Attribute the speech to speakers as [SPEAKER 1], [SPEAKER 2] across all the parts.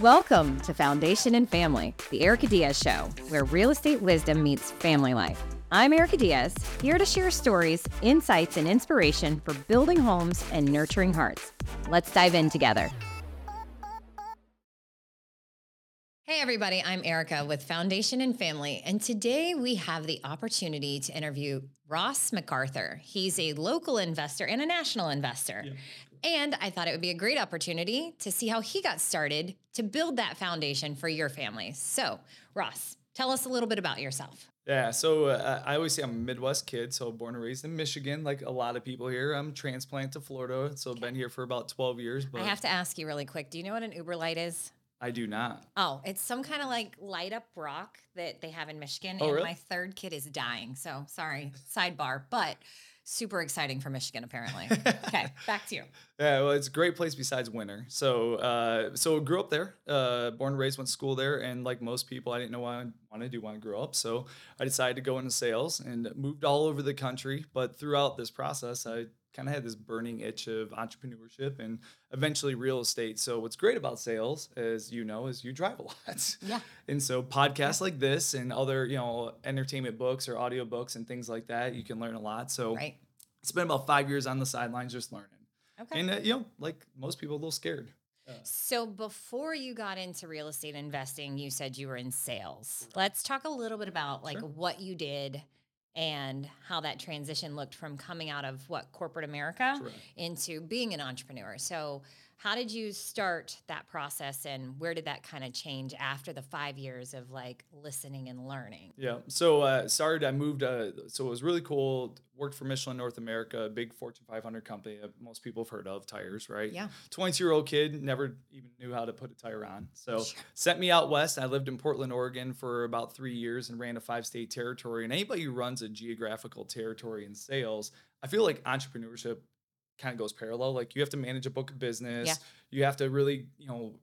[SPEAKER 1] Welcome to Foundation and Family, the Erica Diaz Show, where real estate wisdom meets family life. I'm Erica Diaz, here to share stories, insights, and inspiration for building homes and nurturing hearts. Let's dive in together. Hey, everybody, I'm Erica with Foundation and Family, and today we have the opportunity to interview Ross McArthur. He's a local investor and a national investor. Yeah. And I thought it would be a great opportunity to see how he got started to build that foundation for your family. So, Ross, tell us a little bit about yourself.
[SPEAKER 2] Yeah, so uh, I always say I'm a Midwest kid, so born and raised in Michigan, like a lot of people here. I'm transplant to Florida, so okay. been here for about 12 years.
[SPEAKER 1] But I have to ask you really quick. Do you know what an Yooperlite is?
[SPEAKER 2] I do not.
[SPEAKER 1] Oh, it's some kind of like light up rock that they have in Michigan, oh, and really? my third kid is dying. So sorry, sidebar, but super exciting for Michigan, apparently. okay, back to you.
[SPEAKER 2] Yeah, well, it's a great place besides winter. So, uh, so grew up there, uh, born and raised, went to school there, and like most people, I didn't know what I wanted to do when I grew up. So, I decided to go into sales and moved all over the country. But throughout this process, I kind of had this burning itch of entrepreneurship and eventually real estate. So what's great about sales, as you know, is you drive a lot.
[SPEAKER 1] Yeah.
[SPEAKER 2] and so podcasts like this and other, you know, entertainment books or audio books and things like that, you can learn a lot. So right. it's been about five years on the sidelines just learning. Okay. And uh, you know, like most people, a little scared.
[SPEAKER 1] Uh, so before you got into real estate investing, you said you were in sales. Let's talk a little bit about like sure. what you did and how that transition looked from coming out of what corporate America Correct. into being an entrepreneur. So, how did you start that process and where did that kind of change after the five years of like listening and learning?
[SPEAKER 2] Yeah. So, uh, started, I moved, uh, so it was really cool. Worked for Michelin North America, a big Fortune 500 company that most people have heard of, tires, right?
[SPEAKER 1] Yeah.
[SPEAKER 2] 22 year old kid, never even knew how to put a tire on. So, sure. sent me out west. I lived in Portland, Oregon for about three years and ran a five state territory. And anybody who runs a geographical territory in sales, I feel like entrepreneurship kind of goes parallel. Like you have to manage a book of business. Yeah. You have to really, you know,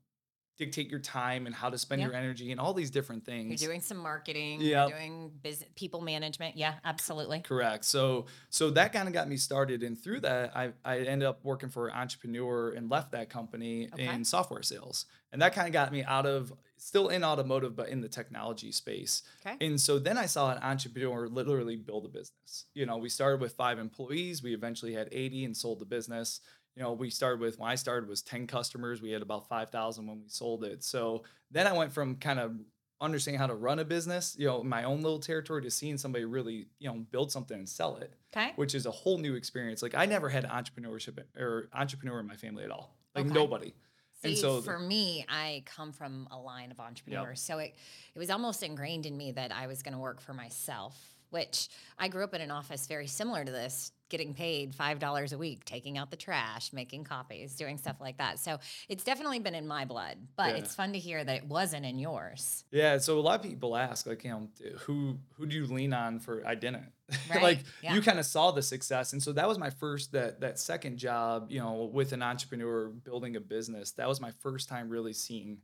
[SPEAKER 2] dictate your time and how to spend your energy and all these different things.
[SPEAKER 1] You're doing some marketing, yeah. you're doing business people management. Yeah, absolutely.
[SPEAKER 2] Correct. So so that kind of got me started and through that I I ended up working for an entrepreneur and left that company okay. in software sales. And that kind of got me out of still in automotive, but in the technology space. Okay. And so then I saw an entrepreneur literally build a business. You know, we started with five employees. We eventually had 80 and sold the business. You know, we started with when I started was 10 customers. We had about 5,000 when we sold it. So then I went from kind of understanding how to run a business, you know, my own little territory to seeing somebody really, you know, build something and sell it.
[SPEAKER 1] Okay.
[SPEAKER 2] Which is a whole new experience. Like I never had entrepreneurship or entrepreneur in my family at all. Like okay. nobody.
[SPEAKER 1] See, and so for me, I come from a line of entrepreneurs. Yep. So it, it was almost ingrained in me that I was going to work for myself, which I grew up in an office very similar to this, getting paid $5 a week, taking out the trash, making copies, doing stuff like that. So it's definitely been in my blood, but yeah. it's fun to hear that it wasn't in yours.
[SPEAKER 2] Yeah. So a lot of people ask, like, you know, who, who do you lean on for, I didn't. Right. like yeah. you kind of saw the success. And so that was my first that that second job, you know, with an entrepreneur building a business. That was my first time really seeing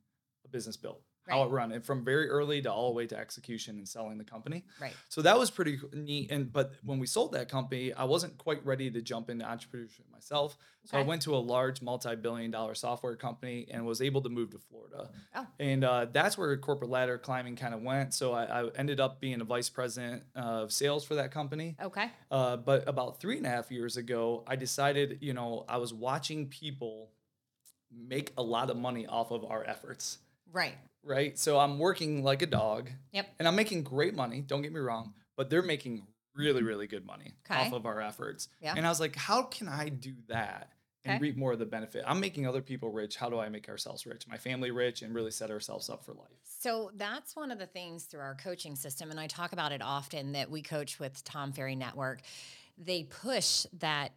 [SPEAKER 2] a business built right. how it run and from very early to all the way to execution and selling the company.
[SPEAKER 1] Right.
[SPEAKER 2] So that was pretty neat. And but when we sold that company, I wasn't quite ready to jump into entrepreneurship myself. So okay. I went to a large multi-billion dollar software company and was able to move to Florida. Oh. And uh, that's where corporate ladder climbing kind of went. So I, I, ended up being a vice president of sales for that company.
[SPEAKER 1] Okay.
[SPEAKER 2] Uh, but about three and a half years ago, I decided, you know, I was watching people make a lot of money off of our efforts.
[SPEAKER 1] Right
[SPEAKER 2] right? So I'm working like a dog.
[SPEAKER 1] Yep.
[SPEAKER 2] And I'm making great money, don't get me wrong, but they're making really, really good money okay. off of our efforts. Yeah. And I was like, how can I do that and okay. reap more of the benefit? I'm making other people rich. How do I make ourselves rich, my family rich, and really set ourselves up for life?
[SPEAKER 1] So that's one of the things through our coaching system. And I talk about it often that we coach with Tom Ferry Network. They push that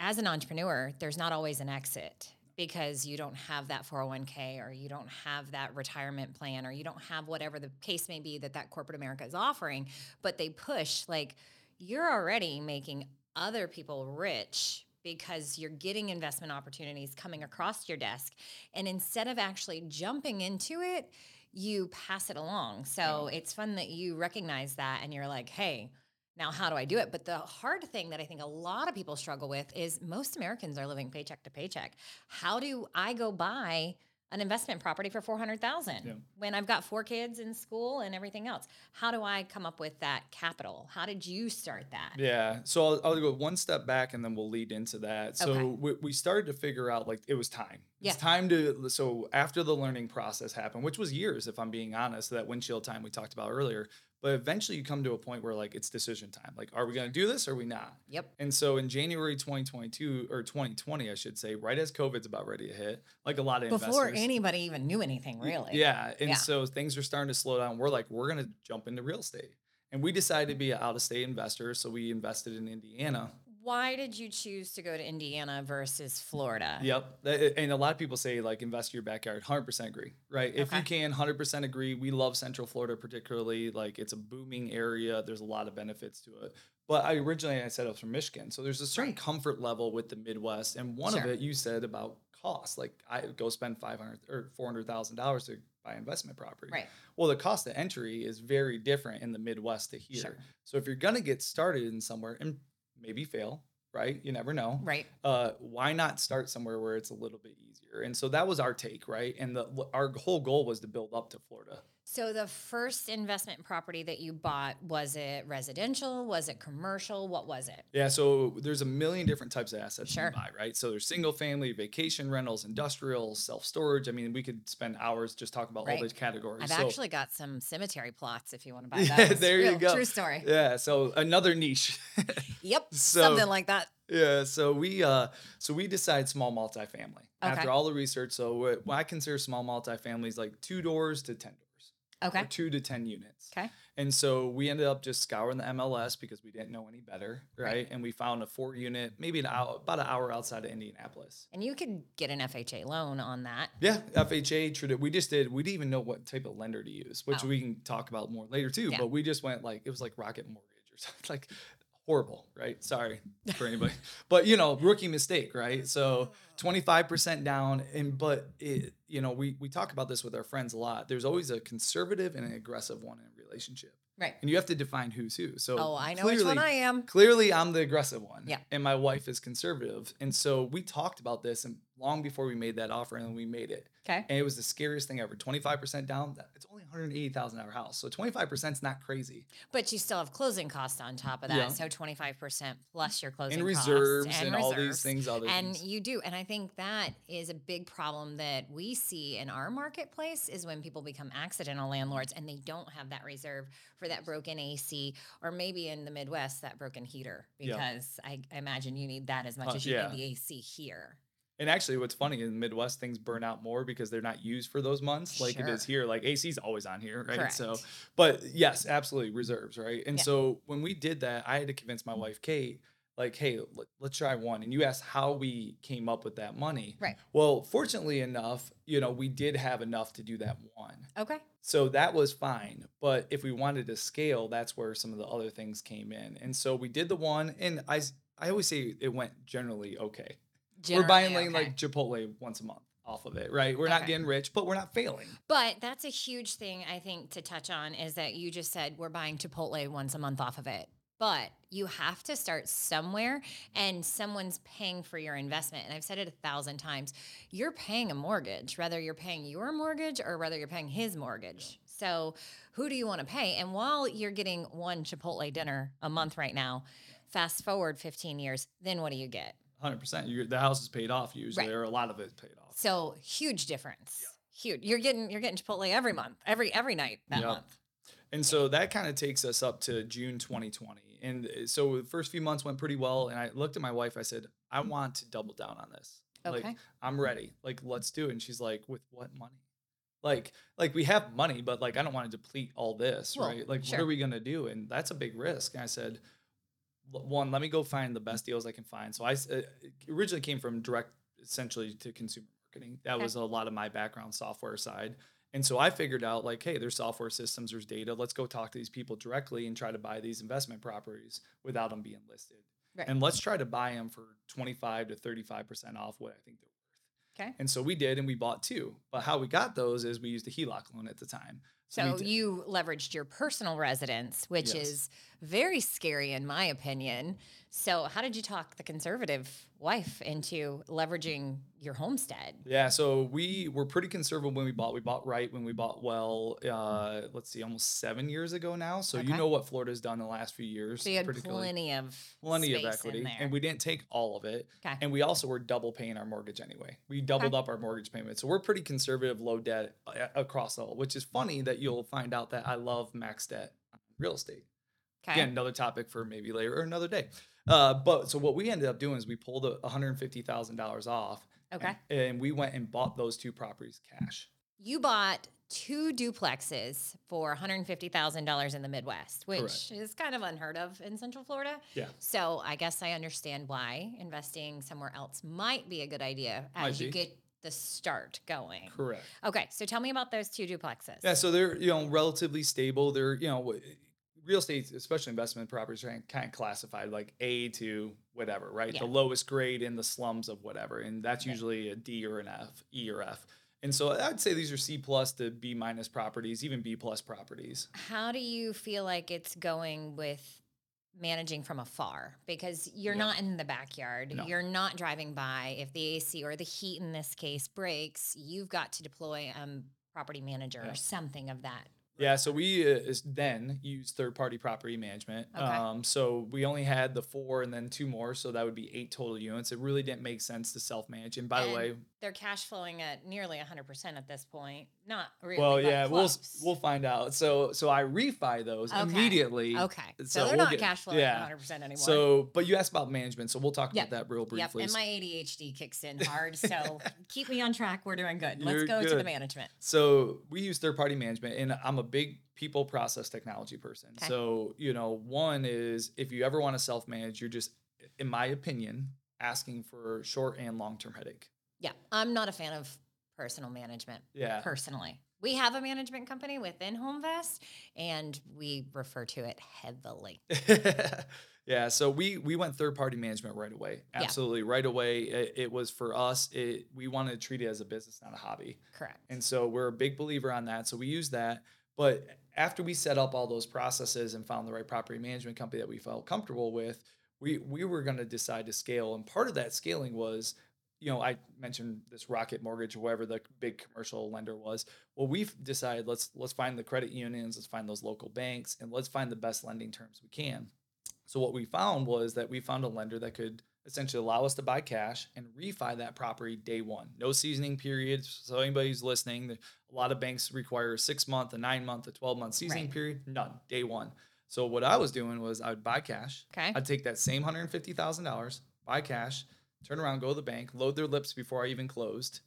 [SPEAKER 1] as an entrepreneur, there's not always an exit because you don't have that 401k or you don't have that retirement plan or you don't have whatever the case may be that that corporate America is offering, but they push like you're already making other people rich because you're getting investment opportunities coming across your desk and instead of actually jumping into it, you pass it along. So yeah. it's fun that you recognize that and you're like, "Hey, now, how do I do it? But the hard thing that I think a lot of people struggle with is most Americans are living paycheck to paycheck. How do I go buy an investment property for 400,000
[SPEAKER 2] Yeah.
[SPEAKER 1] when I've got four kids in school and everything else. How do I come up with that capital? How did you start that?
[SPEAKER 2] Yeah. So I'll, I'll go one step back and then we'll lead into that. So
[SPEAKER 1] Okay.
[SPEAKER 2] we, we started to figure out like it was time.
[SPEAKER 1] Yeah.
[SPEAKER 2] It's time to, so after the learning process happened, which was years, if I'm being honest, that windshield time we talked about earlier. But eventually you come to a point where like it's decision time. Like, are we going to do this or are we not?
[SPEAKER 1] Yep.
[SPEAKER 2] And so in January 2022 or 2020, I should say, right as COVID's about ready to hit, like a lot of investors.
[SPEAKER 1] Before anybody even knew anything, really.
[SPEAKER 2] Yeah. And
[SPEAKER 1] Yeah.
[SPEAKER 2] so things are starting to slow down. We're like, we're going to jump into real estate. And we decided to be an out of state investor. So we invested in Indiana.
[SPEAKER 1] Why did you choose to go to Indiana versus Florida?
[SPEAKER 2] Yep. And a lot of people say, like, invest in your backyard. 100% agree, right? If you can, 100% agree. We love Central Florida, particularly. Like, it's a booming area. There's a lot of benefits to it. But I originally, I said I was from Michigan. So there's a certain
[SPEAKER 1] Right.
[SPEAKER 2] comfort level with the Midwest. And one of it you said about cost. Like, I go spend 500 or $400,000 to buy investment property.
[SPEAKER 1] Right.
[SPEAKER 2] Well, the cost of entry is very different in the Midwest to here.
[SPEAKER 1] Sure.
[SPEAKER 2] So if you're going to get started in somewhere and maybe fail, right? You never know
[SPEAKER 1] Right.
[SPEAKER 2] uh, why not start somewhere where it's a little bit easier? And so that was our take, right? And the our whole goal was to build up to Florida.
[SPEAKER 1] So the first investment property that you bought was it residential? Was it commercial? What was it?
[SPEAKER 2] Yeah, so there's a million different types of assets
[SPEAKER 1] Sure.
[SPEAKER 2] you buy, right? So there's single family, vacation rentals, industrial, self storage. I mean, we could spend hours just talking about all these categories.
[SPEAKER 1] I've
[SPEAKER 2] so,
[SPEAKER 1] actually got some cemetery plots if you want to buy
[SPEAKER 2] Yeah,
[SPEAKER 1] those.
[SPEAKER 2] there you go.
[SPEAKER 1] True story.
[SPEAKER 2] yeah, so another niche.
[SPEAKER 1] Yep.
[SPEAKER 2] So-
[SPEAKER 1] something like that.
[SPEAKER 2] Yeah, so we uh so we decide small multifamily
[SPEAKER 1] Okay.
[SPEAKER 2] after all the research. So what, I consider small multifamilies like two doors to ten doors,
[SPEAKER 1] Okay.
[SPEAKER 2] two to ten units.
[SPEAKER 1] Okay.
[SPEAKER 2] And so we ended up just scouring the MLS because we didn't know any better, right?
[SPEAKER 1] Right.
[SPEAKER 2] And we found a four unit, maybe an hour, about an hour outside of Indianapolis.
[SPEAKER 1] And you could get an FHA loan on that.
[SPEAKER 2] Yeah, FHA, we just did. We didn't even know what type of lender to use, which
[SPEAKER 1] Oh.
[SPEAKER 2] we can talk about more later too.
[SPEAKER 1] Yeah.
[SPEAKER 2] But we just went like it was like Rocket Mortgage or something like horrible, right? Sorry for anybody, but you know, rookie mistake, right? So oh. twenty five percent down, and but it, you know, we we talk about this with our friends a lot. There's always a conservative and an aggressive one in a relationship,
[SPEAKER 1] Right.
[SPEAKER 2] and you have to define who's who. So
[SPEAKER 1] Oh, I know which one I am.
[SPEAKER 2] Clearly, I'm the aggressive one.
[SPEAKER 1] Yeah.
[SPEAKER 2] And my wife is conservative. And so we talked about this and long before we made that offer, and we made it.
[SPEAKER 1] Okay.
[SPEAKER 2] And it was the scariest thing ever. 25% down, that- it's only $180,000 house. So 25% is not crazy.
[SPEAKER 1] But you still have closing costs on top of that.
[SPEAKER 2] Yeah.
[SPEAKER 1] So 25% plus your closing
[SPEAKER 2] And
[SPEAKER 1] costs
[SPEAKER 2] reserves and, all these
[SPEAKER 1] reserves.
[SPEAKER 2] things, other
[SPEAKER 1] And
[SPEAKER 2] things.
[SPEAKER 1] you do. And I think that is a big problem that we see in our marketplace is when people become accidental landlords and they don't have that reserve for that broken AC or maybe in the Midwest, that broken heater,
[SPEAKER 2] Yeah.
[SPEAKER 1] because I, I imagine you need that as much
[SPEAKER 2] Uh,
[SPEAKER 1] as you
[SPEAKER 2] yeah.
[SPEAKER 1] need the AC here.
[SPEAKER 2] And actually, what's funny in the Midwest, things burn out more because they're not used for those months like it is here. Like AC's always on here, right? So, but yes, absolutely reserves, right? And
[SPEAKER 1] Yeah.
[SPEAKER 2] so when we did that, I had to convince my wife, Kate, like, hey, let, let's try one. And you asked how we came up with that money.
[SPEAKER 1] Right.
[SPEAKER 2] Well, fortunately enough, you know, we did have enough to do that one.
[SPEAKER 1] Okay.
[SPEAKER 2] So that was fine. But if we wanted to scale, that's where some of the other things came in. And so we did the one, and I, I always say it went generally okay. We're buying like,
[SPEAKER 1] okay.
[SPEAKER 2] like Chipotle once a month off of it, right? We're not getting rich, but we're not failing.
[SPEAKER 1] But that's a huge thing I think to touch on is that you just said we're buying Chipotle once a month off of it. But you have to start somewhere and someone's paying for your investment. And I've said it a thousand times. You're paying a mortgage, whether you're paying your mortgage or whether you're paying his mortgage. So who do you want to pay? And while you're getting one Chipotle dinner a month right now, fast forward 15 years, then what do you get?
[SPEAKER 2] 100%. The house is paid off usually,
[SPEAKER 1] Right.
[SPEAKER 2] or a lot of it's paid off.
[SPEAKER 1] So huge difference. Yeah. Huge. You're getting you're getting Chipotle every month, every every night that
[SPEAKER 2] Yep.
[SPEAKER 1] month.
[SPEAKER 2] And so that kind of takes us up to June 2020. And uh, so the first few months went pretty well. And I looked at my wife, I said, I want to double down on this.
[SPEAKER 1] Okay.
[SPEAKER 2] Like, I'm ready. Like, let's do it. And she's like, with what money? Like, like we have money, but like I don't want to deplete all this,
[SPEAKER 1] Well,
[SPEAKER 2] right? Like, what are we gonna do? And that's a big risk. And I said, "L- one, let me go find the best deals I can find. So I uh, originally came from direct, essentially to consumer marketing. That
[SPEAKER 1] Okay.
[SPEAKER 2] was a lot of my background, software side. And so I figured out like, hey, there's software systems, there's data. Let's go talk to these people directly and try to buy these investment properties without them being listed.
[SPEAKER 1] Right.
[SPEAKER 2] And let's try to buy them for 25 to 35% off what I think they're worth.
[SPEAKER 1] Okay.
[SPEAKER 2] And so we did, and we bought two. But how we got those is we used a HELOC loan at the time.
[SPEAKER 1] So, you leveraged your personal residence, which
[SPEAKER 2] Yes.
[SPEAKER 1] is very scary in my opinion. So how did you talk the conservative wife into leveraging your homestead?
[SPEAKER 2] Yeah, so we were pretty conservative when we bought. We bought right when we bought well. Uh, let's see, almost seven years ago now. So you know what Florida's done in the last few years.
[SPEAKER 1] So you had plenty of
[SPEAKER 2] plenty of equity and we didn't take all of it
[SPEAKER 1] Okay.
[SPEAKER 2] and we also were double paying our mortgage anyway we doubled up our mortgage payment so we're pretty conservative low debt uh, across the whole which is funny that you'll find out that i love max debt real estate
[SPEAKER 1] okay.
[SPEAKER 2] again another topic for maybe later or another day uh, but so what we ended up doing is we pulled a $150000 off
[SPEAKER 1] Okay.
[SPEAKER 2] and, and we went and bought those two properties cash
[SPEAKER 1] You bought two duplexes for $150,000 in the Midwest, which
[SPEAKER 2] Correct.
[SPEAKER 1] is kind of unheard of in Central Florida.
[SPEAKER 2] yeah
[SPEAKER 1] So I guess I understand why investing somewhere else might be a good idea
[SPEAKER 2] Might
[SPEAKER 1] as you
[SPEAKER 2] be.
[SPEAKER 1] get the start going.
[SPEAKER 2] correct
[SPEAKER 1] Okay, so tell me about those two duplexes.
[SPEAKER 2] Yeah, so they're you know relatively stable. They're you know real estate, especially investment properties, are kind of classified like A to whatever, right?
[SPEAKER 1] Yeah.
[SPEAKER 2] The lowest grade in the slums of whatever, and that's
[SPEAKER 1] Okay.
[SPEAKER 2] usually a D or an F, E or F. And so I'd say these are C plus to B minus properties, even B plus properties.
[SPEAKER 1] How do you feel like it's going with managing from afar? Because you're
[SPEAKER 2] Yeah.
[SPEAKER 1] not in the backyard.
[SPEAKER 2] No.
[SPEAKER 1] You're not driving by. If the AC or the heat in this case breaks, you've got to deploy um property manager
[SPEAKER 2] Yeah.
[SPEAKER 1] or something of that.
[SPEAKER 2] Yeah, so we uh, then use third party property management.
[SPEAKER 1] Okay.
[SPEAKER 2] Um, so we only had the four and then two more, so that would be eight total units. It really didn't make sense to self manage. And by
[SPEAKER 1] And
[SPEAKER 2] the way,
[SPEAKER 1] They're cash flowing at nearly 100% at this point. Not really.
[SPEAKER 2] well, yeah, we'll we'll find out. So so I refi those
[SPEAKER 1] Okay.
[SPEAKER 2] immediately.
[SPEAKER 1] Okay. So,
[SPEAKER 2] so
[SPEAKER 1] they're
[SPEAKER 2] we'll
[SPEAKER 1] not
[SPEAKER 2] get-
[SPEAKER 1] cash flowing
[SPEAKER 2] yeah.
[SPEAKER 1] 100% anymore.
[SPEAKER 2] So, but you asked about management, so we'll talk
[SPEAKER 1] Yep.
[SPEAKER 2] about that real
[SPEAKER 1] Yep,
[SPEAKER 2] briefly.
[SPEAKER 1] and my ADHD kicks in hard. So keep me on track. We're doing good. Let's
[SPEAKER 2] You're
[SPEAKER 1] go to the management.
[SPEAKER 2] so we use third party management, and I'm a big people process technology person.
[SPEAKER 1] Okay.
[SPEAKER 2] So you know, one is if you ever want to self manage, you're just, in my opinion, asking for short and long term headache.
[SPEAKER 1] Yeah, I'm not a fan of personal management.
[SPEAKER 2] Yeah.
[SPEAKER 1] Personally, we have a management company within HomeVest, and we refer to it heavily.
[SPEAKER 2] yeah so we we went third party management right away
[SPEAKER 1] Yeah.
[SPEAKER 2] absolutely right away it, it was for us it we wanted to treat it as a business not a hobby
[SPEAKER 1] Correct.
[SPEAKER 2] And so we're a big believer on that. So we use that. But after we set up all those processes and found the right property management company that we felt comfortable with, we we were going to decide to scale. And part of that scaling was, you know, I mentioned this Rocket Mortgage or whatever the big commercial lender was. Well, we've decided let's let's find the credit unions, let's find those local banks, and let's find the best lending terms we can. So what we found was that we found a lender that could essentially allow us to buy cash and refi that property day one. No seasoning periods. So anybody who's listening, a lot of banks require a six month, a nine month, a 12 month seasoning
[SPEAKER 1] Right.
[SPEAKER 2] period. None, day one. So what I was doing was I would buy cash.
[SPEAKER 1] Okay.
[SPEAKER 2] I'd take that same $150,000, buy cash, turn around, go to the bank, load their lips before I even closed,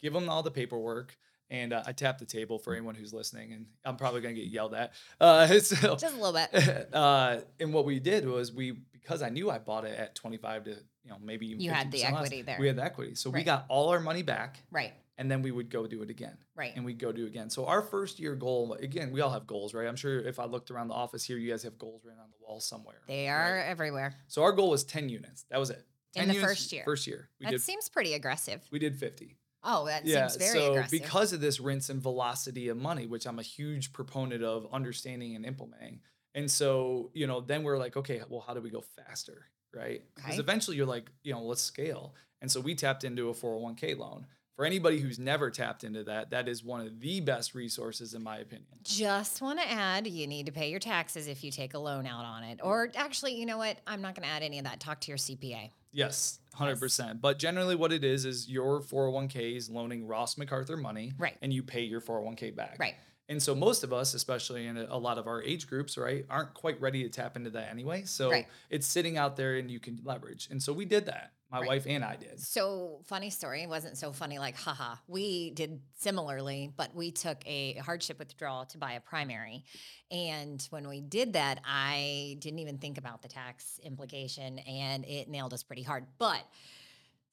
[SPEAKER 2] give them all the paperwork. And uh, I tap the table for anyone who's listening, and I'm probably gonna get yelled at. Uh, so,
[SPEAKER 1] Just a little bit.
[SPEAKER 2] uh, and what we did was we because I knew I bought it at 25 to you know maybe even
[SPEAKER 1] You had the
[SPEAKER 2] 50% less,
[SPEAKER 1] equity there.
[SPEAKER 2] We had the equity, so we got all our money back,
[SPEAKER 1] Right.
[SPEAKER 2] and then we would go do it again,
[SPEAKER 1] Right.
[SPEAKER 2] and we'd go do it again. So our first year goal, again, we all have goals, right? I'm sure if I looked around the office here, you guys have goals written on the wall somewhere.
[SPEAKER 1] They
[SPEAKER 2] right?
[SPEAKER 1] are everywhere.
[SPEAKER 2] So our goal was 10 units. That was it.
[SPEAKER 1] In the
[SPEAKER 2] units
[SPEAKER 1] first year.
[SPEAKER 2] First year, we
[SPEAKER 1] that
[SPEAKER 2] did.
[SPEAKER 1] seems pretty aggressive.
[SPEAKER 2] we did 50.
[SPEAKER 1] Oh, that
[SPEAKER 2] Yeah,
[SPEAKER 1] seems very
[SPEAKER 2] so
[SPEAKER 1] aggressive.
[SPEAKER 2] because of this rinse and velocity of money, which I'm a huge proponent of understanding and implementing. And so, you know, then we're like, okay, well, how do we go faster? Right. Because
[SPEAKER 1] Okay.
[SPEAKER 2] eventually you're like, you know, let's scale. And so we tapped into a 401k loan. For anybody who's never tapped into that, that is one of the best resources, in my opinion.
[SPEAKER 1] Just want to add, you need to pay your taxes if you take a loan out on it. Or actually, you know what? I'm not going to add any of that. Talk to your CPA.
[SPEAKER 2] Yes, 100%. But generally, what it is, is your 401k is loaning Ross McArthur money.
[SPEAKER 1] Right.
[SPEAKER 2] And you pay your 401k back.
[SPEAKER 1] Right.
[SPEAKER 2] And so most of us, especially in a, lot of our age groups, right, aren't quite ready to tap into that anyway. So
[SPEAKER 1] Right.
[SPEAKER 2] it's sitting out there and you can leverage. And so we did that. My
[SPEAKER 1] Right.
[SPEAKER 2] wife and I did.
[SPEAKER 1] So funny story. It wasn't so funny like haha. We did similarly, but we took a hardship withdrawal to buy a primary. And when we did that, I didn't even think about the tax implication and it nailed us pretty hard. But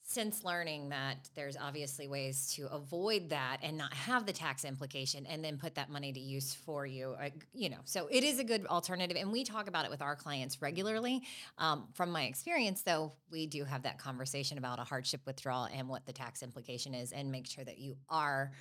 [SPEAKER 1] since learning that there's obviously ways to avoid that and not have the tax implication and then put that money to use for you uh, you know so it is a good alternative and we talk about it with our clients regularly um, from my experience though we do have that conversation about a hardship withdrawal and what the tax implication is and make sure that you are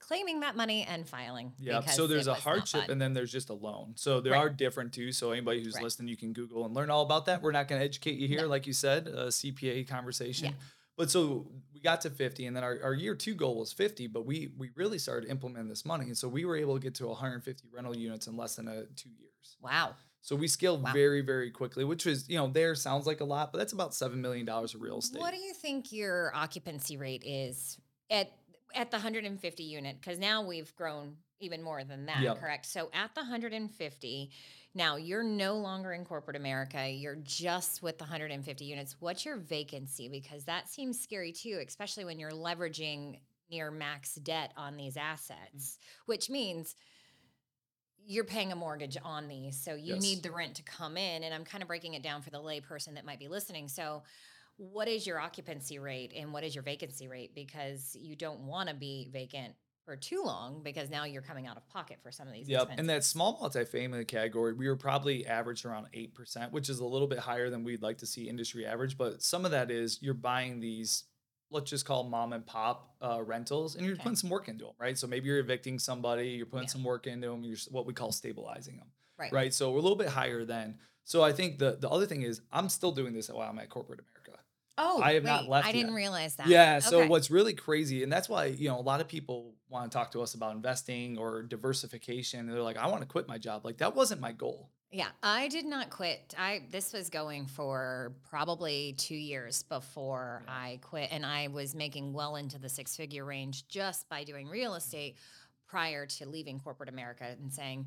[SPEAKER 1] claiming that money and filing.
[SPEAKER 2] Yeah. So there's a hardship and then there's just a loan. So there right. are different too. So anybody who's right. listening, you can Google and learn all about that. We're not going to educate you here, no. like you said, a CPA conversation. Yeah. But so we got to 50 and then our, our year two goal was 50, but we we really started implementing this money. And so we were able to get to 150 rental units in less than a two years.
[SPEAKER 1] Wow.
[SPEAKER 2] So we scaled wow. very, very quickly, which was, you know, there sounds like a lot, but that's about seven million dollars of real estate.
[SPEAKER 1] What do you think your occupancy rate is at at the 150 unit? Because now we've grown even more than that, yep. correct? So at the 150, now you're no longer in corporate America. You're just with the 150 units. What's your vacancy? Because that seems scary too, especially when you're leveraging near max debt on these assets, mm. which means you're paying a mortgage on these. So you yes. need the rent to come in. And I'm kind of breaking it down for the layperson that might be listening. So what is your occupancy rate and what is your vacancy rate? Because you don't want to be vacant for too long because now you're coming out of pocket for some of these.
[SPEAKER 2] Yep. In that small multifamily category, we were probably averaged around 8%, which is a little bit higher than we'd like to see industry average. But some of that is you're buying these, let's just call mom and pop uh, rentals, and you're okay. putting some work into them, right? So maybe you're evicting somebody, you're putting yeah. some work into them, you're what we call stabilizing them. Right. Right. So we're a little bit higher than. So I think the the other thing is I'm still doing this while I'm at corporate America.
[SPEAKER 1] Oh, I have wait, not left. I didn't realize that.
[SPEAKER 2] Yeah. So okay. what's really crazy, and that's why you know a lot of people want to talk to us about investing or diversification. And they're like, I want to quit my job. Like that wasn't my goal.
[SPEAKER 1] Yeah, I did not quit. I this was going for probably two years before yeah. I quit, and I was making well into the six figure range just by doing real estate prior to leaving corporate America and saying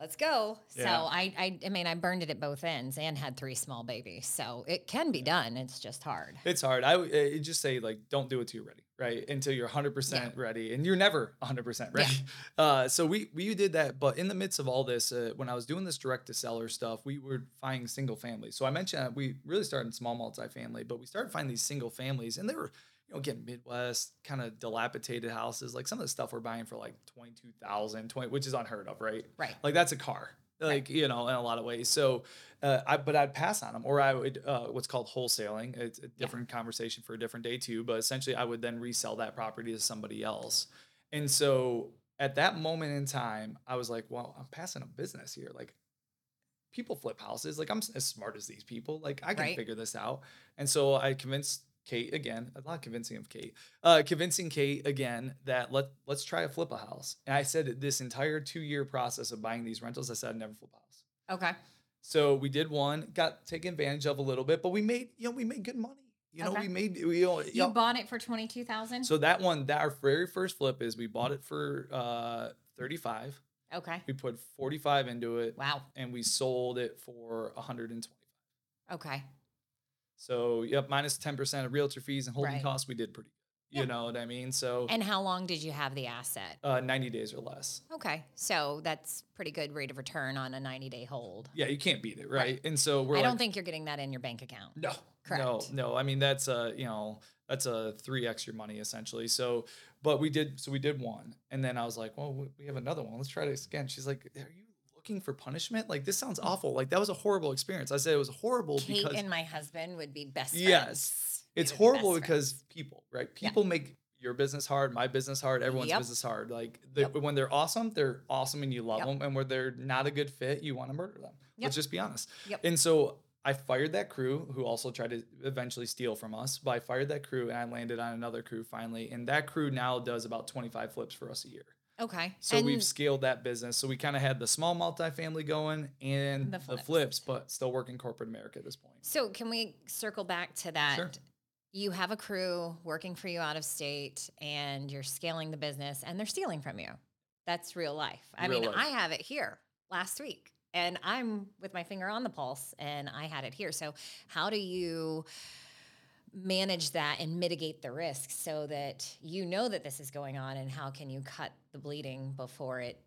[SPEAKER 1] let's go. Yeah. So I, I, I mean, I burned it at both ends and had three small babies. So it can be done. It's just hard.
[SPEAKER 2] It's hard. I would just say like, don't do it till you're ready, right? Until you're 100% yeah. ready, and you're never 100% ready. Yeah. Uh, so we we did that, but in the midst of all this, uh, when I was doing this direct to seller stuff, we were finding single families. So I mentioned we really started in small multifamily, but we started finding these single families, and they were you know, again, Midwest kind of dilapidated houses. Like some of the stuff we're buying for like 22,000, 20, which is unheard of, right?
[SPEAKER 1] Right.
[SPEAKER 2] Like that's a car, like, right. you know, in a lot of ways. So, uh, I, but I'd pass on them or I would, uh, what's called wholesaling. It's a different yeah. conversation for a different day too. But essentially I would then resell that property to somebody else. And so at that moment in time, I was like, well, I'm passing a business here. Like people flip houses. Like I'm as smart as these people. Like I can right. figure this out. And so I convinced Kate again, a lot convincing of Kate, uh, convincing Kate again that let let's try to flip a house. And I said this entire two year process of buying these rentals, I said I'd never flip a house.
[SPEAKER 1] Okay.
[SPEAKER 2] So we did one, got taken advantage of a little bit, but we made you know we made good money. You know, okay. we made we you, know,
[SPEAKER 1] you bought it for twenty two thousand.
[SPEAKER 2] So that one, that our very first flip is we bought it for uh thirty five.
[SPEAKER 1] Okay.
[SPEAKER 2] We put forty five into it.
[SPEAKER 1] Wow.
[SPEAKER 2] And we sold it for one hundred and twenty.
[SPEAKER 1] Okay.
[SPEAKER 2] So yep, minus minus ten percent of realtor fees and holding right. costs, we did pretty good. You yeah. know what I mean? So
[SPEAKER 1] And how long did you have the asset?
[SPEAKER 2] Uh, 90 days or less.
[SPEAKER 1] Okay. So that's pretty good rate of return on a 90 day hold.
[SPEAKER 2] Yeah, you can't beat it, right? right. And so we're
[SPEAKER 1] I
[SPEAKER 2] like,
[SPEAKER 1] don't think you're getting that in your bank account.
[SPEAKER 2] No. Correct. No, no. I mean that's a, you know, that's a three x your money essentially. So but we did so we did one. And then I was like, well, we have another one. Let's try this again. She's like, Are you looking for punishment? Like this sounds mm. awful. Like that was a horrible experience. I said it was horrible
[SPEAKER 1] Kate
[SPEAKER 2] because
[SPEAKER 1] and my husband would be best
[SPEAKER 2] friends. Yes. It's horrible be because friends. people, right? People yeah. make your business hard, my business hard, everyone's yep. business hard. Like yep. when they're awesome, they're awesome and you love yep. them. And when they're not a good fit, you want to murder them. Let's just be honest. And so I fired that crew who also tried to eventually steal from us, but I fired that crew and I landed on another crew finally. And that crew now does about 25 flips for us a year.
[SPEAKER 1] Okay.
[SPEAKER 2] So and we've scaled that business. So we kind of had the small multifamily going and the flips. the flips. but still working corporate America at this point.
[SPEAKER 1] So can we circle back to that? Sure. You have a crew working for you out of state and you're scaling the business and they're stealing from you. That's real life. I real mean, life. I have it here last week and I'm with my finger on the pulse and I had it here. So how do you manage that and mitigate the risk so that you know that this is going on and how can you cut the bleeding before it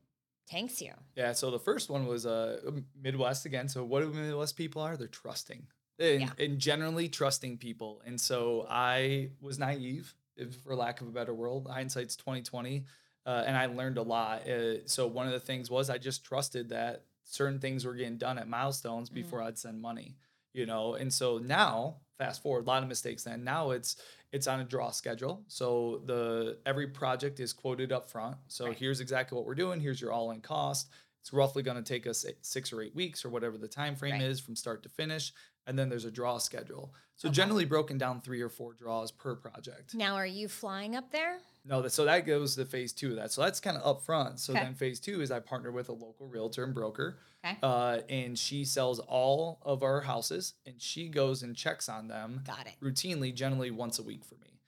[SPEAKER 1] tanks you
[SPEAKER 2] yeah so the first one was uh midwest again so what do midwest people are they're trusting and,
[SPEAKER 1] Yeah.
[SPEAKER 2] and generally trusting people. And so I was naive, if, for lack of a better word. Hindsight's twenty twenty, uh, and I learned a lot. Uh, so one of the things was I just trusted that certain things were getting done at milestones
[SPEAKER 1] Mhm.
[SPEAKER 2] before I'd send money. You know, and so now, fast forward, a lot of mistakes. Then now it's it's on a draw schedule. So the every project is quoted up front. So
[SPEAKER 1] Right.
[SPEAKER 2] here's exactly what we're doing. Here's your all in cost. It's roughly going to take us six or eight weeks or whatever the time frame
[SPEAKER 1] Right.
[SPEAKER 2] is from start to finish and then there's a draw schedule so
[SPEAKER 1] Okay.
[SPEAKER 2] generally broken down three or four draws per project
[SPEAKER 1] Now, are you flying up there?
[SPEAKER 2] No so that goes to phase two of that so that's kind of upfront so
[SPEAKER 1] Okay.
[SPEAKER 2] then phase two is i partner with a local realtor and broker
[SPEAKER 1] Okay.
[SPEAKER 2] uh, and she sells all of our houses and she goes and checks on them
[SPEAKER 1] Got it.
[SPEAKER 2] routinely generally once a week for me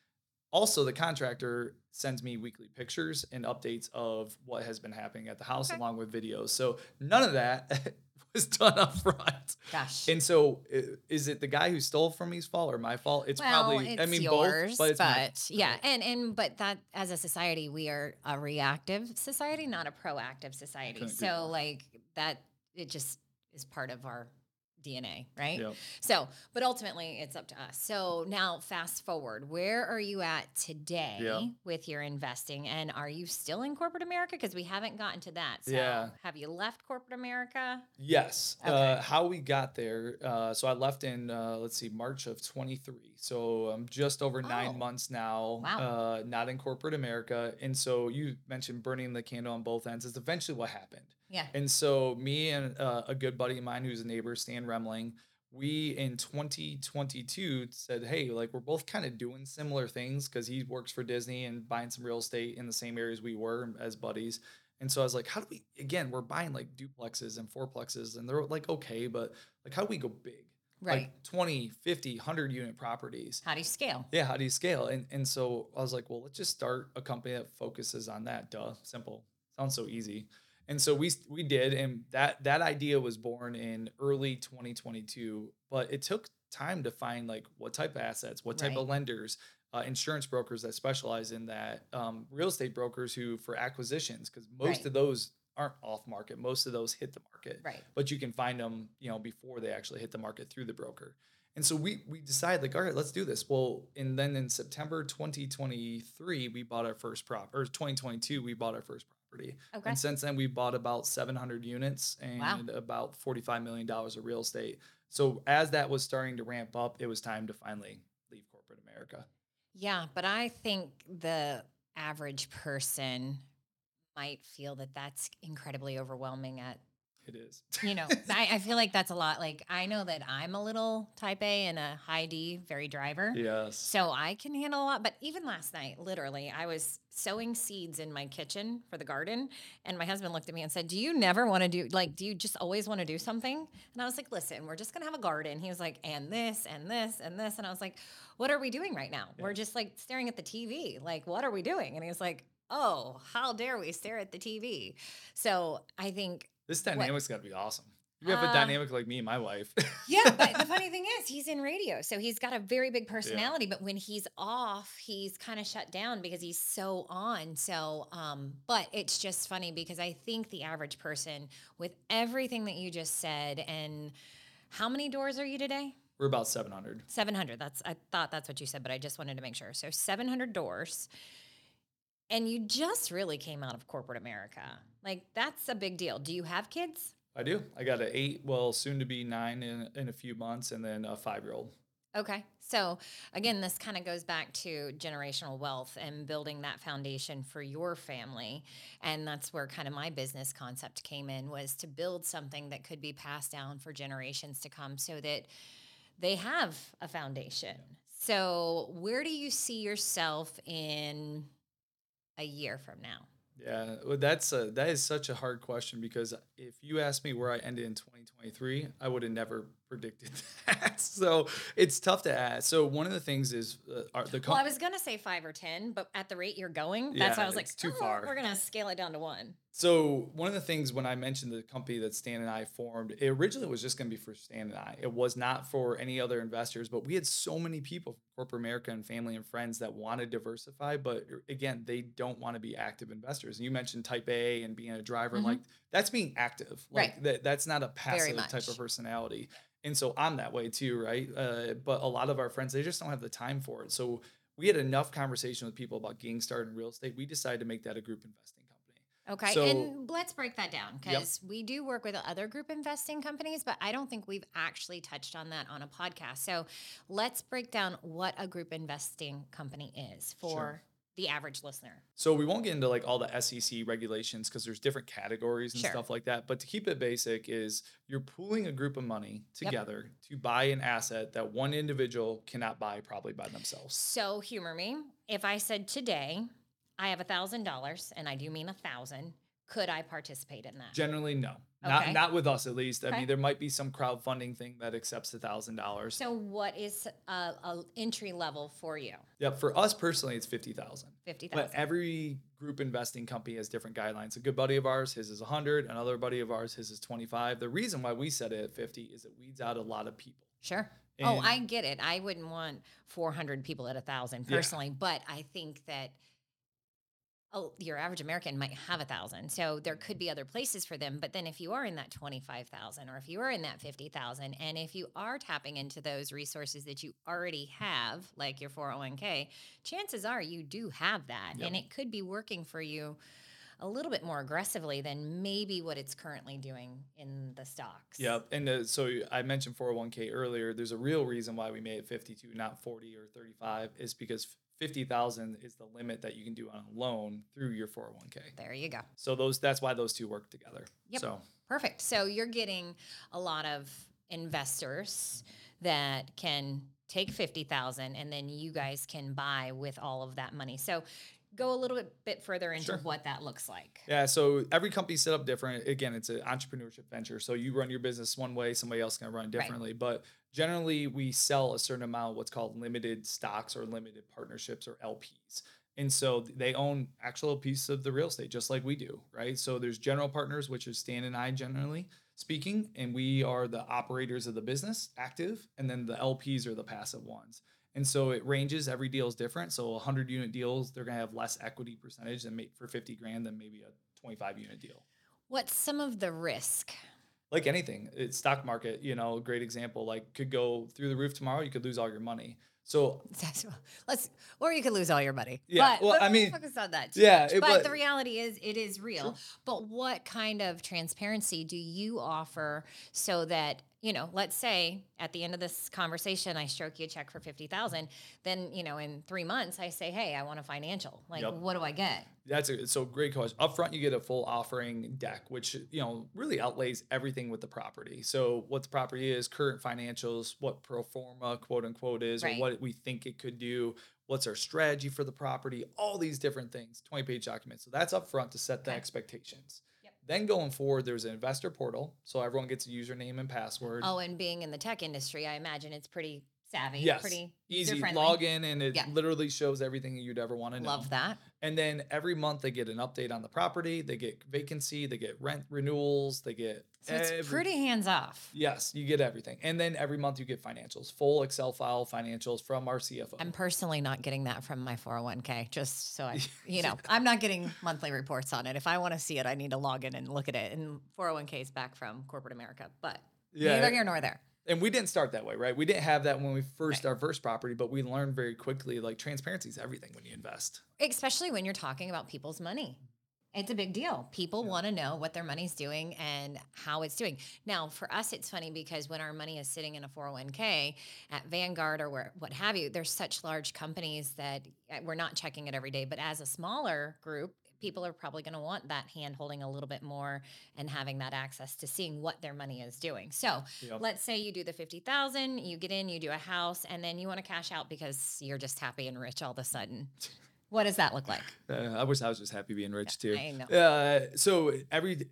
[SPEAKER 2] also the contractor sends me weekly pictures and updates of what has been happening at the house
[SPEAKER 1] Okay.
[SPEAKER 2] along with videos so none of that was done up front
[SPEAKER 1] Gosh.
[SPEAKER 2] and so, i- is it the guy who stole from me's fault or my fault? It's
[SPEAKER 1] well,
[SPEAKER 2] probably.
[SPEAKER 1] it's
[SPEAKER 2] I mean,
[SPEAKER 1] yours,
[SPEAKER 2] both, but it's my
[SPEAKER 1] yeah, and and but that as a society, we are a reactive society, not a proactive society.
[SPEAKER 2] couldn't agree
[SPEAKER 1] So
[SPEAKER 2] more.
[SPEAKER 1] like that, it just is part of our DNA, right?
[SPEAKER 2] Yep.
[SPEAKER 1] So, but ultimately, it's up to us. So now, fast forward, where are you at today
[SPEAKER 2] Yeah.
[SPEAKER 1] with your investing, and are you still in corporate America? Because we haven't gotten to that. So,
[SPEAKER 2] Yeah.
[SPEAKER 1] have you left corporate America?
[SPEAKER 2] Yes. Uh,
[SPEAKER 1] Okay.
[SPEAKER 2] how we got there. Uh, so I left in uh, let's see, March of 23. So I'm just over
[SPEAKER 1] Oh.
[SPEAKER 2] nine months now.
[SPEAKER 1] Wow.
[SPEAKER 2] Uh, not in corporate America. And so you mentioned burning the candle on both ends. Is eventually what happened.
[SPEAKER 1] Yeah.
[SPEAKER 2] And so me and uh, a good buddy of mine who's a neighbor, Stan Remling, we in 2022 said, hey, like we're both kind of doing similar things because he works for Disney and buying some real estate in the same areas we were as buddies. And so I was like, how do we, again, we're buying like duplexes and fourplexes and they're like, okay, but like, how do we go big?
[SPEAKER 1] Right.
[SPEAKER 2] Like 20, 50, 100 unit properties.
[SPEAKER 1] How do you scale?
[SPEAKER 2] Yeah, how do you scale? And and so I was like, well, let's just start a company that focuses on that. Duh, simple. Sounds so easy. And so we we did, and that that idea was born in early 2022. But it took time to find like what type of assets, what type
[SPEAKER 1] Right.
[SPEAKER 2] of lenders, uh, insurance brokers that specialize in that, um, real estate brokers who for acquisitions, because most
[SPEAKER 1] Right.
[SPEAKER 2] of those aren't off market. Most of those hit the market
[SPEAKER 1] Right.
[SPEAKER 2] but you can find them, you know, before they actually hit the market through the broker. And so we we decided like, all right, let's do this. Well, and then in September 2023, we bought our first prop, or 2022, we bought our first property.
[SPEAKER 1] Okay.
[SPEAKER 2] And since then, we bought about 700 units and
[SPEAKER 1] Wow.
[SPEAKER 2] about 45 million dollars of real estate. So as that was starting to ramp up, it was time to finally leave corporate America.
[SPEAKER 1] Yeah, but I think the average person might feel that that's incredibly overwhelming at
[SPEAKER 2] It is.
[SPEAKER 1] you know I, I feel like that's a lot like i know that i'm a little type a and a high d very driver.
[SPEAKER 2] Yes.
[SPEAKER 1] so i can handle a lot but even last night literally i was sowing seeds in my kitchen for the garden and my husband looked at me and said do you never want to do like do you just always want to do something? And i was like listen we're just gonna have a garden. He was like and this and this and this and i was like what are we doing right now? We're just like staring at the tv like what are we doing? And he was like oh how dare we stare at the tv so i think
[SPEAKER 2] This dynamic's got to be awesome. You have
[SPEAKER 1] Uh,
[SPEAKER 2] a dynamic like me and my wife.
[SPEAKER 1] yeah, but the funny thing is, he's in radio, so he's got a very big personality. But when he's off, he's kind of shut down because he's so on. So, um, but it's just funny because I think the average person, with everything that you just said, and how many doors are you today?
[SPEAKER 2] We're about 700.
[SPEAKER 1] 700. That's I thought that's what you said, but I just wanted to make sure. So 700 doors. And you just really came out of corporate America. Like that's a big deal. Do you have kids?
[SPEAKER 2] I do. I got an eight, well, soon to be nine in, in a few months, and then a five year old.
[SPEAKER 1] Okay. So again, this kind of goes back to generational wealth and building that foundation for your family. And that's where kind of my business concept came in was to build something that could be passed down for generations to come so that they have a foundation. So where do you see yourself in a year from now?
[SPEAKER 2] Yeah, well, that's a, that is such a hard question because if you asked me where I ended in 2023, I would have never predicted that. So it's tough to ask. So one of the things is uh, our, the
[SPEAKER 1] Well, I was gonna say five or ten, but at the rate you're going, that's why I was like,
[SPEAKER 2] too
[SPEAKER 1] "Oh,
[SPEAKER 2] far."
[SPEAKER 1] We're gonna scale it down to one.
[SPEAKER 2] So one of the things when I mentioned the company that Stan and I formed, it originally was just going to be for Stan and I. It was not for any other investors, but we had so many people from corporate America and family and friends that want to diversify, but uh, again, they don't want to be active investors. And you mentioned type A and being a driver,
[SPEAKER 1] Mhm.
[SPEAKER 2] like that's being active. Like
[SPEAKER 1] Right.
[SPEAKER 2] that, that's not a passive type of personality. And so I'm that way too, right? Uh, but a lot of our friends, they just don't have the time for it. So we had enough conversation with people about getting started in real estate. We decided to make that a group investing company.
[SPEAKER 1] Okay.
[SPEAKER 2] So-
[SPEAKER 1] and let's break that down
[SPEAKER 2] Yep.
[SPEAKER 1] because we do work with other group investing companies, but I don't think we've actually touched on that on a podcast. So let's break down what a group investing company is for
[SPEAKER 2] Sure.
[SPEAKER 1] The average listener.
[SPEAKER 2] So we won't get into like all the SEC regulations because there's different categories and
[SPEAKER 1] Sure.
[SPEAKER 2] stuff like that. But to keep it basic is you're pooling a group of money together to buy an asset that one individual cannot buy probably by themselves.
[SPEAKER 1] So humor me. If I said today, I have a thousand dollars, and I do mean a thousand, could I participate in that?
[SPEAKER 2] Generally, no.
[SPEAKER 1] Okay.
[SPEAKER 2] Not not with us at least. I mean, there might be some crowdfunding thing that accepts a thousand dollars.
[SPEAKER 1] So what is uh, a, a entry level for you?
[SPEAKER 2] Yep. For us personally, it's fifty thousand.
[SPEAKER 1] Fifty
[SPEAKER 2] But every group investing company has different guidelines. A good buddy of ours, his is 100. Another buddy of ours, his is 25. The reason why we set it at 50 is it weeds out a lot of people.
[SPEAKER 1] Sure. oh, I get it. I wouldn't want 400 people at a thousand
[SPEAKER 2] Yeah.
[SPEAKER 1] personally, but I think that oh, your average American might have a thousand. So there could be other places for them. But then if you are in that 25,000 or if you are in that 50,000, and if you are tapping into those resources that you already have, like your 401k, chances are you do have that.
[SPEAKER 2] Yep.
[SPEAKER 1] And it could be working for you a little bit more aggressively than maybe what it's currently doing in the stocks.
[SPEAKER 2] Yep. And uh, so I mentioned 401k earlier. There's a real reason why we made it 52, not 40 or 35, is because 50,000 is the limit that you can do on a loan through your 401k.
[SPEAKER 1] There you go.
[SPEAKER 2] So those that's why those two work together.
[SPEAKER 1] Yep.
[SPEAKER 2] So
[SPEAKER 1] Perfect. So you're getting a lot of investors that can take 50,000 and then you guys can buy with all of that money. So go a little bit, bit further into
[SPEAKER 2] Sure.
[SPEAKER 1] what that looks like.
[SPEAKER 2] Yeah, so every company's set up different. Again, it's an entrepreneurship venture. So you run your business one way, somebody else can run differently. But generally, we sell a certain amount of what's called limited stocks or limited partnerships or LPs. And so they own actual piece of the real estate, just like we do, right? So there's general partners, which is Stan and I generally speaking, and we are the operators of the business, active, and then the LPs are the passive ones. And so it ranges. Every deal is different. So 100 unit deals, they're gonna have less equity percentage than for 50 grand than maybe a 25 unit deal.
[SPEAKER 1] What's some of the risk?
[SPEAKER 2] Like anything, it's stock market. You know, great example. Like could go through the roof tomorrow. You could lose all your money. So
[SPEAKER 1] Let's, or you could lose all your money.
[SPEAKER 2] Yeah,
[SPEAKER 1] But,
[SPEAKER 2] well,
[SPEAKER 1] but
[SPEAKER 2] I mean,
[SPEAKER 1] focus on that. Too
[SPEAKER 2] yeah, it-
[SPEAKER 1] but,
[SPEAKER 2] but-
[SPEAKER 1] the reality is, it is real. But what kind of transparency do you offer so that you know? Let's say at the end of this conversation, I stroke you a check for fifty thousand. Then you know, in three months, I say, "Hey, I want a financial. Like,
[SPEAKER 2] Yep.
[SPEAKER 1] what do I get?"
[SPEAKER 2] That's a so great question. Up front, you get a full offering deck, which you know really outlays everything with the property. So what the property is, current financials, what pro forma quote unquote is,
[SPEAKER 1] Right.
[SPEAKER 2] or what we think it could do. What's our strategy for the property? All these different things. Twenty page document. So that's up front to set the
[SPEAKER 1] Okay.
[SPEAKER 2] expectations. Then going forward, there's an investor portal, so everyone gets a username and password.
[SPEAKER 1] Oh, and being in the tech industry, I imagine it's pretty savvy,
[SPEAKER 2] yes,
[SPEAKER 1] pretty
[SPEAKER 2] easy. Log in, and it
[SPEAKER 1] Yeah.
[SPEAKER 2] literally shows everything you'd ever want to know.
[SPEAKER 1] Love that.
[SPEAKER 2] And then every month they get an update on the property, they get vacancy, they get rent renewals, they get
[SPEAKER 1] So it's
[SPEAKER 2] every-
[SPEAKER 1] pretty hands off.
[SPEAKER 2] Yes, you get everything. And then every month you get financials, full Excel file financials from our CFO.
[SPEAKER 1] I'm personally not getting that from my 401k, just so I, you know, I'm not getting monthly reports on it. If I want to see it, I need to log in and look at it. And 401k is back from corporate America, but
[SPEAKER 2] Yeah.
[SPEAKER 1] neither here nor there.
[SPEAKER 2] And we didn't start that way, right? We didn't have that when we first our first property, but we learned very quickly like transparency is everything when you invest.
[SPEAKER 1] Especially when you're talking about people's money. It's a big deal. People want to know what their money's doing and how it's doing. Now, for us, it's funny because when our money is sitting in a 401k at Vanguard or where, what have you, there's such large companies that uh, we're not checking it every day. But as a smaller group, people are probably going to want that hand holding a little bit more and having that access to seeing what their money is doing. So
[SPEAKER 2] Yep.
[SPEAKER 1] let's say you do the 50,000, you get in, you do a house, and then you want to cash out because you're just happy and rich all of a sudden. What does that look like?
[SPEAKER 2] Uh, I wish I was just happy being rich too.
[SPEAKER 1] I know.
[SPEAKER 2] Uh, so every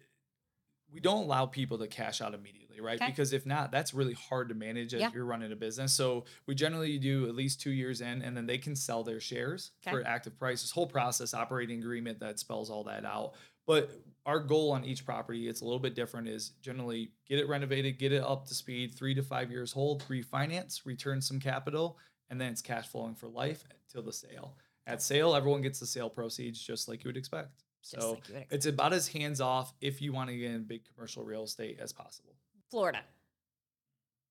[SPEAKER 2] we don't allow people to cash out immediately, right?
[SPEAKER 1] Okay.
[SPEAKER 2] Because if not, that's really hard to manage as
[SPEAKER 1] Yeah.
[SPEAKER 2] you're running a business. So we generally do at least two years in, and then they can sell their shares
[SPEAKER 1] Okay.
[SPEAKER 2] for active price. This whole process, operating agreement that spells all that out. But our goal on each property, it's a little bit different, is generally get it renovated, get it up to speed, three to five years hold, refinance, return some capital, and then it's cash flowing for life till the sale. At sale, everyone gets the sale proceeds just like you would expect. So
[SPEAKER 1] like you would expect.
[SPEAKER 2] it's about as hands off if you want to get in big commercial real estate as possible.
[SPEAKER 1] Florida.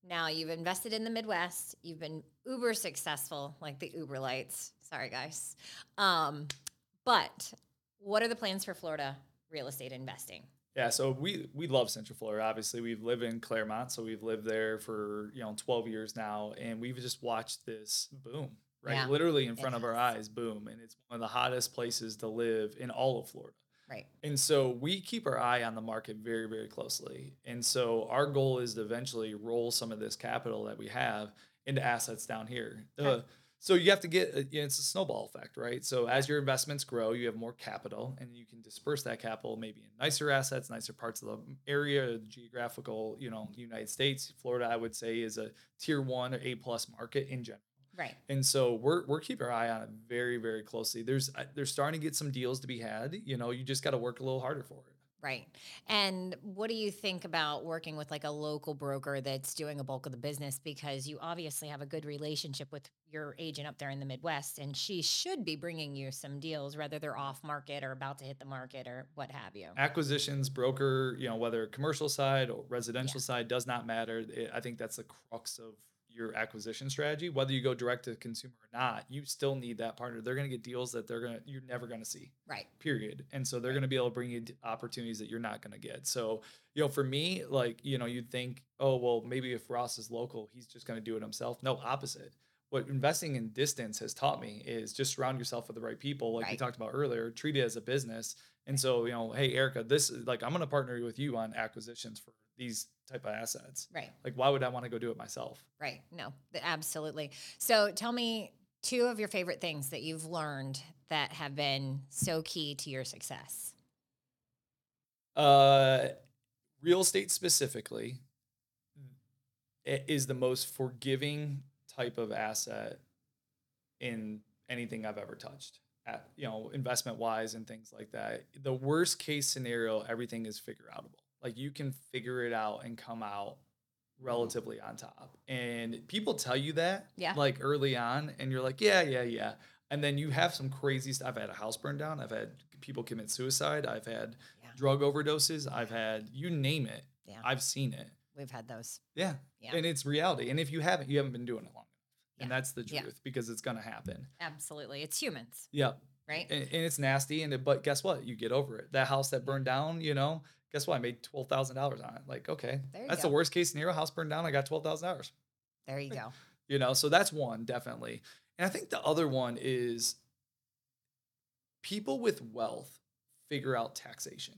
[SPEAKER 1] Now you've invested in the Midwest. You've been uber successful, like the Yooperlites. Sorry, guys. Um, but what are the plans for Florida real estate investing?
[SPEAKER 2] Yeah, so we we love Central Florida. Obviously, we've lived in Clermont, so we've lived there for you know 12 years now, and we've just watched this boom, right?
[SPEAKER 1] Yeah,
[SPEAKER 2] Literally in front
[SPEAKER 1] it
[SPEAKER 2] of our eyes, boom, and it's one of the hottest places to live in all of Florida.
[SPEAKER 1] Right.
[SPEAKER 2] And so we keep our eye on the market very, very closely. And so our goal is to eventually roll some of this capital that we have into assets down here.
[SPEAKER 1] Okay.
[SPEAKER 2] Uh, so you have to get, uh, you know, it's a snowball effect, right? So as your investments grow, you have more capital and you can disperse that capital maybe in nicer assets, nicer parts of the area, the geographical, you know, United States. Florida, I would say, is a tier one or A plus market in general.
[SPEAKER 1] Right.
[SPEAKER 2] And so we're we're keeping our eye on it very very closely. There's uh, they're starting to get some deals to be had. You know, you just got to work a little harder for it.
[SPEAKER 1] Right. And what do you think about working with like a local broker that's doing a bulk of the business? Because you obviously have a good relationship with your agent up there in the Midwest, and she should be bringing you some deals, whether they're off market or about to hit the market or what have you.
[SPEAKER 2] Acquisitions, broker, you know, whether commercial side or residential side does not matter. I think that's the crux of your acquisition strategy. Whether you go direct to consumer or not, you still need that partner. They're going to get deals that they're going to you're never going to see.
[SPEAKER 1] Right.
[SPEAKER 2] period. And so they're going to be able to bring you opportunities that you're not going to get. So, you know, for me, like, you know, you'd think, oh, well, maybe if Ross is local, he's just going to do it himself. No, opposite. What investing in distance has taught me is just surround yourself with the right people, like we talked about earlier, treat it as a business. And so, you know, hey, Erica, this is like, I'm going to partner with you on acquisitions for these type of assets.
[SPEAKER 1] Right.
[SPEAKER 2] Like, why would I want to go do it myself?
[SPEAKER 1] Right. No, absolutely. So tell me two of your favorite things that you've learned that have been so key to your success.
[SPEAKER 2] Uh, real estate specifically is the most forgiving type of asset in anything I've ever touched. At you know, investment wise and things like that. The worst case scenario, everything is figure outable. Like you can figure it out and come out mm-hmm. relatively on top. And people tell you that
[SPEAKER 1] Yeah.
[SPEAKER 2] like early on, and you're like, yeah, yeah, yeah. And then you have some crazy stuff. I've had a house burned down. I've had people commit suicide. I've had
[SPEAKER 1] Yeah.
[SPEAKER 2] drug overdoses. I've had you name it.
[SPEAKER 1] Yeah.
[SPEAKER 2] I've seen it.
[SPEAKER 1] We've had those.
[SPEAKER 2] Yeah.
[SPEAKER 1] Yeah.
[SPEAKER 2] And it's reality. And if you haven't, you haven't been doing it long enough. And that's the
[SPEAKER 1] Yeah.
[SPEAKER 2] truth because it's gonna happen.
[SPEAKER 1] Absolutely. It's humans,
[SPEAKER 2] Yep.
[SPEAKER 1] right?
[SPEAKER 2] And, and it's nasty. And it, but guess what? You get over it. That house that burned down, you know, guess what? I made twelve thousand dollars on it. Like, okay, that's
[SPEAKER 1] go.
[SPEAKER 2] the worst case scenario. House burned down. I got twelve thousand dollars.
[SPEAKER 1] There you go.
[SPEAKER 2] You know, so that's one definitely. And I think the other one is people with wealth figure out taxation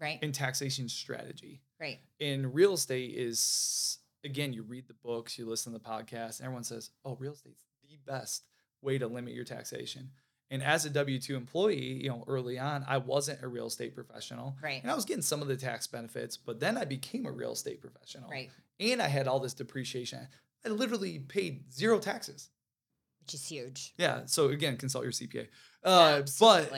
[SPEAKER 1] Right.
[SPEAKER 2] and taxation strategy.
[SPEAKER 1] Right.
[SPEAKER 2] in real estate is again you read the books you listen to the podcast and everyone says oh real estate's the best way to limit your taxation and as a w2 employee you know early on i wasn't a real estate professional
[SPEAKER 1] Right.
[SPEAKER 2] and i was getting some of the tax benefits but then i became a real estate professional
[SPEAKER 1] Right.
[SPEAKER 2] and i had all this depreciation i literally paid zero taxes
[SPEAKER 1] Which is huge.
[SPEAKER 2] yeah. So again, consult your CPA. Uh, but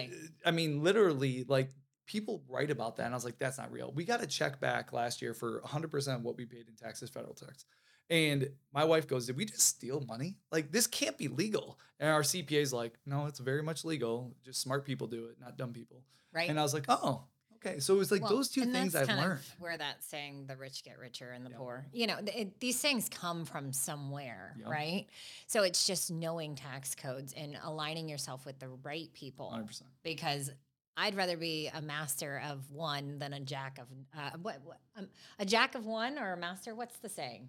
[SPEAKER 2] I mean, literally, like people write about that, and I was like, that's not real. We got a check back last year for 100% of what we paid in taxes, federal tax. And my wife goes, Did we just steal money? Like, this can't be legal. And our CPA is like, No, it's very much legal. Just smart people do it, not dumb people.
[SPEAKER 1] Right.
[SPEAKER 2] And I was like, Oh, okay. So it was like
[SPEAKER 1] Well,
[SPEAKER 2] those two things I've learned.
[SPEAKER 1] Where that saying, the rich get richer and the
[SPEAKER 2] Yeah.
[SPEAKER 1] poor, you know, it, these things come from somewhere,
[SPEAKER 2] Yeah.
[SPEAKER 1] right? So it's just knowing tax codes and aligning yourself with the right people
[SPEAKER 2] 100%.
[SPEAKER 1] because I'd rather be a master of one than a jack of uh, what, what um, a jack of one or a master. What's the saying?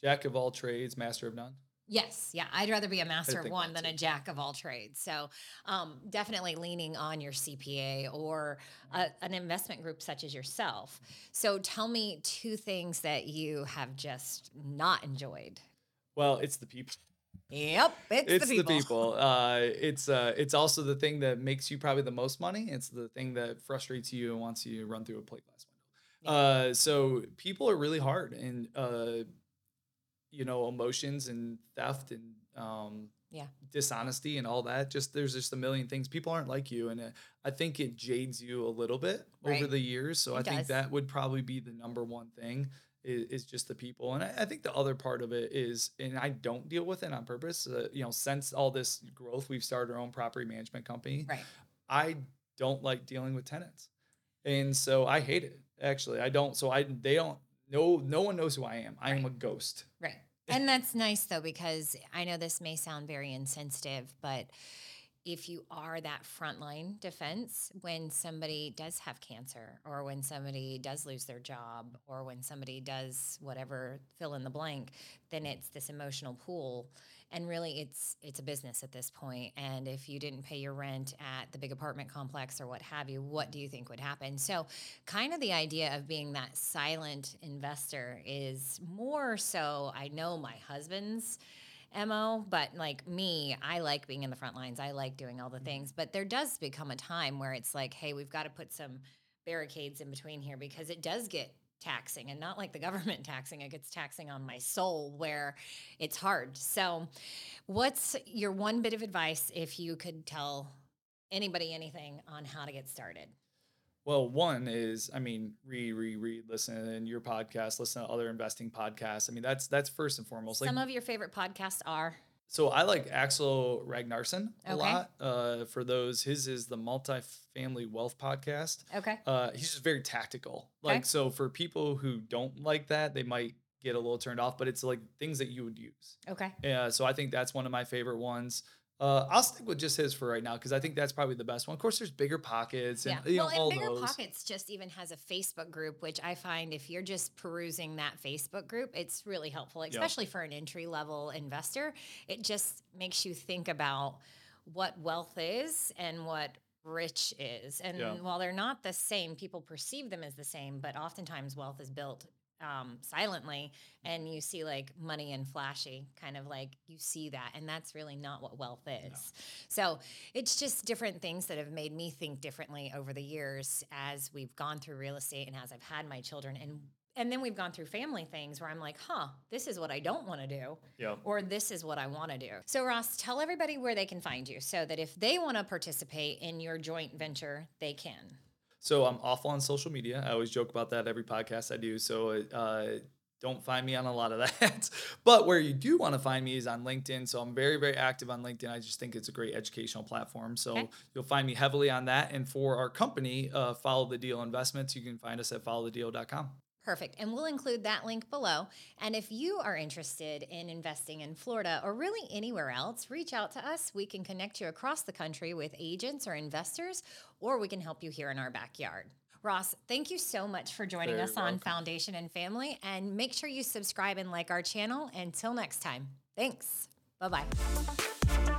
[SPEAKER 2] Jack of all trades, master of none.
[SPEAKER 1] Yes, yeah, I'd rather be a master of one than a jack of all trades. So, um, definitely leaning on your CPA or a, an investment group such as yourself. So, tell me two things that you have just not enjoyed.
[SPEAKER 2] Well, it's the people.
[SPEAKER 1] Yep, it's,
[SPEAKER 2] it's
[SPEAKER 1] the people.
[SPEAKER 2] people Uh, it's uh, it's also the thing that makes you probably the most money. It's the thing that frustrates you and wants you to run through a plate glass window. Uh, so people are really hard, and uh, you know, emotions and theft and um,
[SPEAKER 1] Yeah.
[SPEAKER 2] dishonesty and all that. Just there's just a million things. People aren't like you, and uh, I think it jades you a little bit over the years. So I
[SPEAKER 1] It
[SPEAKER 2] think that would probably be the number one thing is, is just the people. And I, I think the other part of it is, and I don't deal with it on purpose. Uh, you know, since all this growth, we've started our own property management company.
[SPEAKER 1] Right.
[SPEAKER 2] I don't like dealing with tenants. And so I hate it. Actually, I don't. So I they don't no no one knows who I am. I right. am a ghost.
[SPEAKER 1] Right. And that's nice though because I know this may sound very insensitive, but if you are that frontline defense when somebody does have cancer or when somebody does lose their job or when somebody does whatever fill in the blank then it's this emotional pool and really it's it's a business at this point and if you didn't pay your rent at the big apartment complex or what have you what do you think would happen? So kind of the idea of being that silent investor is more so i know my husband's mo but like me i like being in the front lines. I like doing all the mm-hmm. things. But there does become a time where it's like hey we've got to put some barricades in between here because it does get taxing and not like the government taxing it gets taxing on my soul where it's hard so what's your one bit of advice if you could tell anybody anything on how to get started
[SPEAKER 2] well, one is, I mean, read, read, read, listen to your podcast, listen to other investing podcasts. I mean, that's that's first and foremost.
[SPEAKER 1] Some like, of your favorite podcasts are.
[SPEAKER 2] So I like Axel Ragnarsson a okay. lot. Uh, for those, his is the multifamily wealth podcast.
[SPEAKER 1] Okay.
[SPEAKER 2] Uh, he's just very tactical. Like okay. so, for people who don't like that, they might get a little turned off. But it's like things that you would use.
[SPEAKER 1] Okay.
[SPEAKER 2] Yeah. So I think that's one of my favorite ones. Uh, I'll stick with just his for right now because I think that's probably the best one. Of course, there's BiggerPockets and yeah. you know, well, all
[SPEAKER 1] and bigger
[SPEAKER 2] those.
[SPEAKER 1] pockets just even has a Facebook group, which I find if you're just perusing that Facebook group, it's really helpful, especially yep. for an entry level investor. It just makes you think about what wealth is and what rich is. And yeah. while they're not the same, people perceive them as the same, but oftentimes wealth is built um, silently and you see like money and flashy kind of like you see that and that's really not what wealth is no. so it's just different things that have made me think differently over the years as we've gone through real estate and as i've had my children and and then we've gone through family things where I'm like, huh, this is what I don't want to do.
[SPEAKER 2] Yeah.
[SPEAKER 1] Or this is what I want to do. So, Ross, tell everybody where they can find you so that if they want to participate in your joint venture, they can.
[SPEAKER 2] So I'm awful on social media. I always joke about that every podcast I do. So uh, don't find me on a lot of that. but where you do want to find me is on LinkedIn. So I'm very, very active on LinkedIn. I just think it's a great educational platform. So okay. you'll find me heavily on that. And for our company, uh, Follow the Deal Investments, you can find us at followthedeal.com.
[SPEAKER 1] Perfect. And we'll include that link below. And if you are interested in investing in Florida or really anywhere else, reach out to us. We can connect you across the country with agents or investors, or we can help you here in our backyard. Ross, thank you so much for joining Very us welcome. on Foundation and Family. And make sure you subscribe and like our channel. Until next time, thanks. Bye bye.